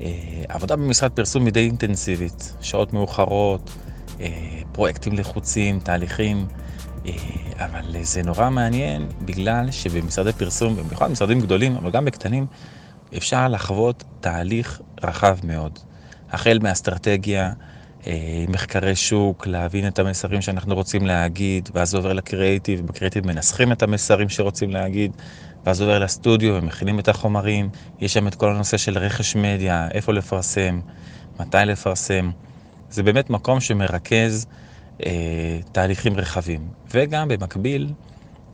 אה, עבודה במשרד פרסום היא די אינטנסיבית, שעות מאוחרות, אה, פרויקטים לחוצים, תהליכים, אה, אבל זה נורא מעניין בגלל שבמשרדי פרסום, במיוחד משרדים גדולים, אבל גם בקטנים, אפשר לחוות תהליך רחב מאוד. החל מאסטרטגיה, מחקרי שוק, להבין את המסרים שאנחנו רוצים להגיד, ואז עובר לקריאיטיב, בקריאיטיב מנסחים את המסרים שרוצים להגיד, ואז עובר לסטודיו ומכינים את החומרים, יש שם את כל הנושא של רכש מדיה, איפה לפרסם, מתי לפרסם. זה באמת מקום שמרכז אה, תהליכים רחבים. וגם במקביל,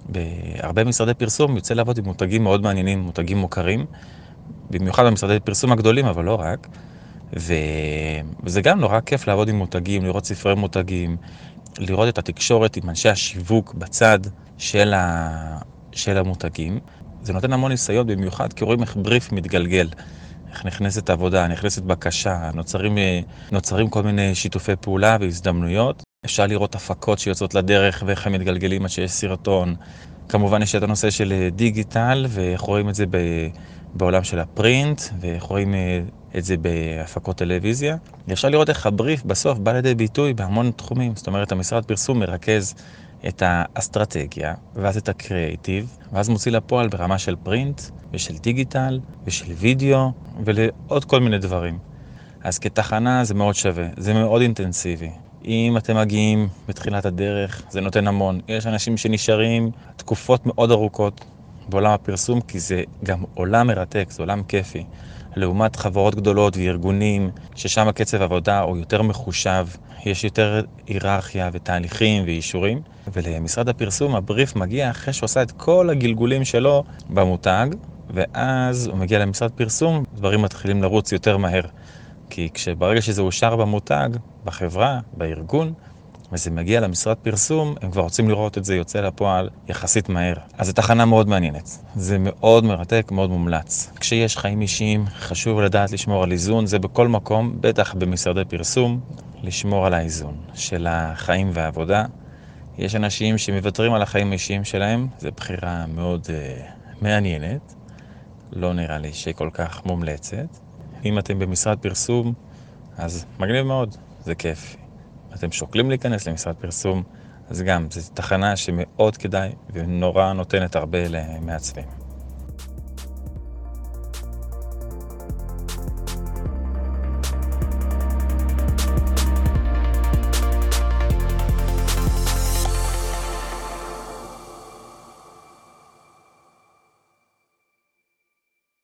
בהרבה משרדי פרסום יוצא לעבוד עם מותגים מאוד מעניינים, מותגים מוכרים, במיוחד במשרדי פרסום הגדולים, אבל לא רק. וזה גם נורא כיף לעבוד עם מותגים, לראות ספרי מותגים, לראות את התקשורת עם אנשי השיווק בצד של, ה... של המותגים. זה נותן המון ניסיון במיוחד, כי רואים איך בריף מתגלגל. איך נכנסת עבודה, נכנסת בקשה, נוצרים, אה, נוצרים כל מיני שיתופי פעולה והזדמנויות. אפשר לראות הפקות שיוצאות לדרך ואיך הם מתגלגלים עד שיש סרטון. כמובן יש את הנושא של אה, דיגיטל, ואיך רואים את זה בעולם של הפרינט, ואיך רואים אה, את זה בהפקות טלוויזיה. אפשר לראות איך הבריף בסוף בא לידי ביטוי בהמון תחומים. זאת אומרת, המשרד פרסום מרכז את האסטרטגיה, ואז את הקריאיטיב, ואז מוציא לפועל ברמה של פרינט, ושל דיגיטל, ושל וידאו, ולעוד כל מיני דברים. אז כתחנה זה מאוד שווה, זה מאוד אינטנסיבי. אם אתם מגיעים בתחילת הדרך, זה נותן המון. יש אנשים שנשארים תקופות מאוד ארוכות בעולם הפרסום, כי זה גם עולם מרתק, זה עולם כיפי. לעומת חברות גדולות וארגונים, ששם הקצב עבודה הוא יותר מחושב, יש יותר היררכיה ותהליכים ואישורים, ולמשרד הפרסום הבריף מגיע אחרי שהוא עשה את כל הגלגולים שלו במותג, ואז הוא מגיע למשרד פרסום, דברים מתחילים לרוץ יותר מהר. כי כשברגע שזה אושר במותג, בחברה, בארגון, וזה מגיע למשרד פרסום, הם כבר רוצים לראות את זה יוצא לפועל יחסית מהר. אז זו תחנה מאוד מעניינת. זה מאוד מרתק, מאוד מומלץ. כשיש חיים אישיים, חשוב לדעת לשמור על איזון, זה בכל מקום, בטח במשרדי פרסום, לשמור על האיזון של החיים והעבודה. יש אנשים שמוותרים על החיים האישיים שלהם, זו בחירה מאוד uh, מעניינת, לא נראה לי שהיא כל כך מומלצת. אם אתם במשרד פרסום, אז מגניב מאוד, זה כיף. אתם שוקלים להיכנס למשרד פרסום, אז גם, זו תחנה שמאוד כדאי ונורא נותנת הרבה למעצבים.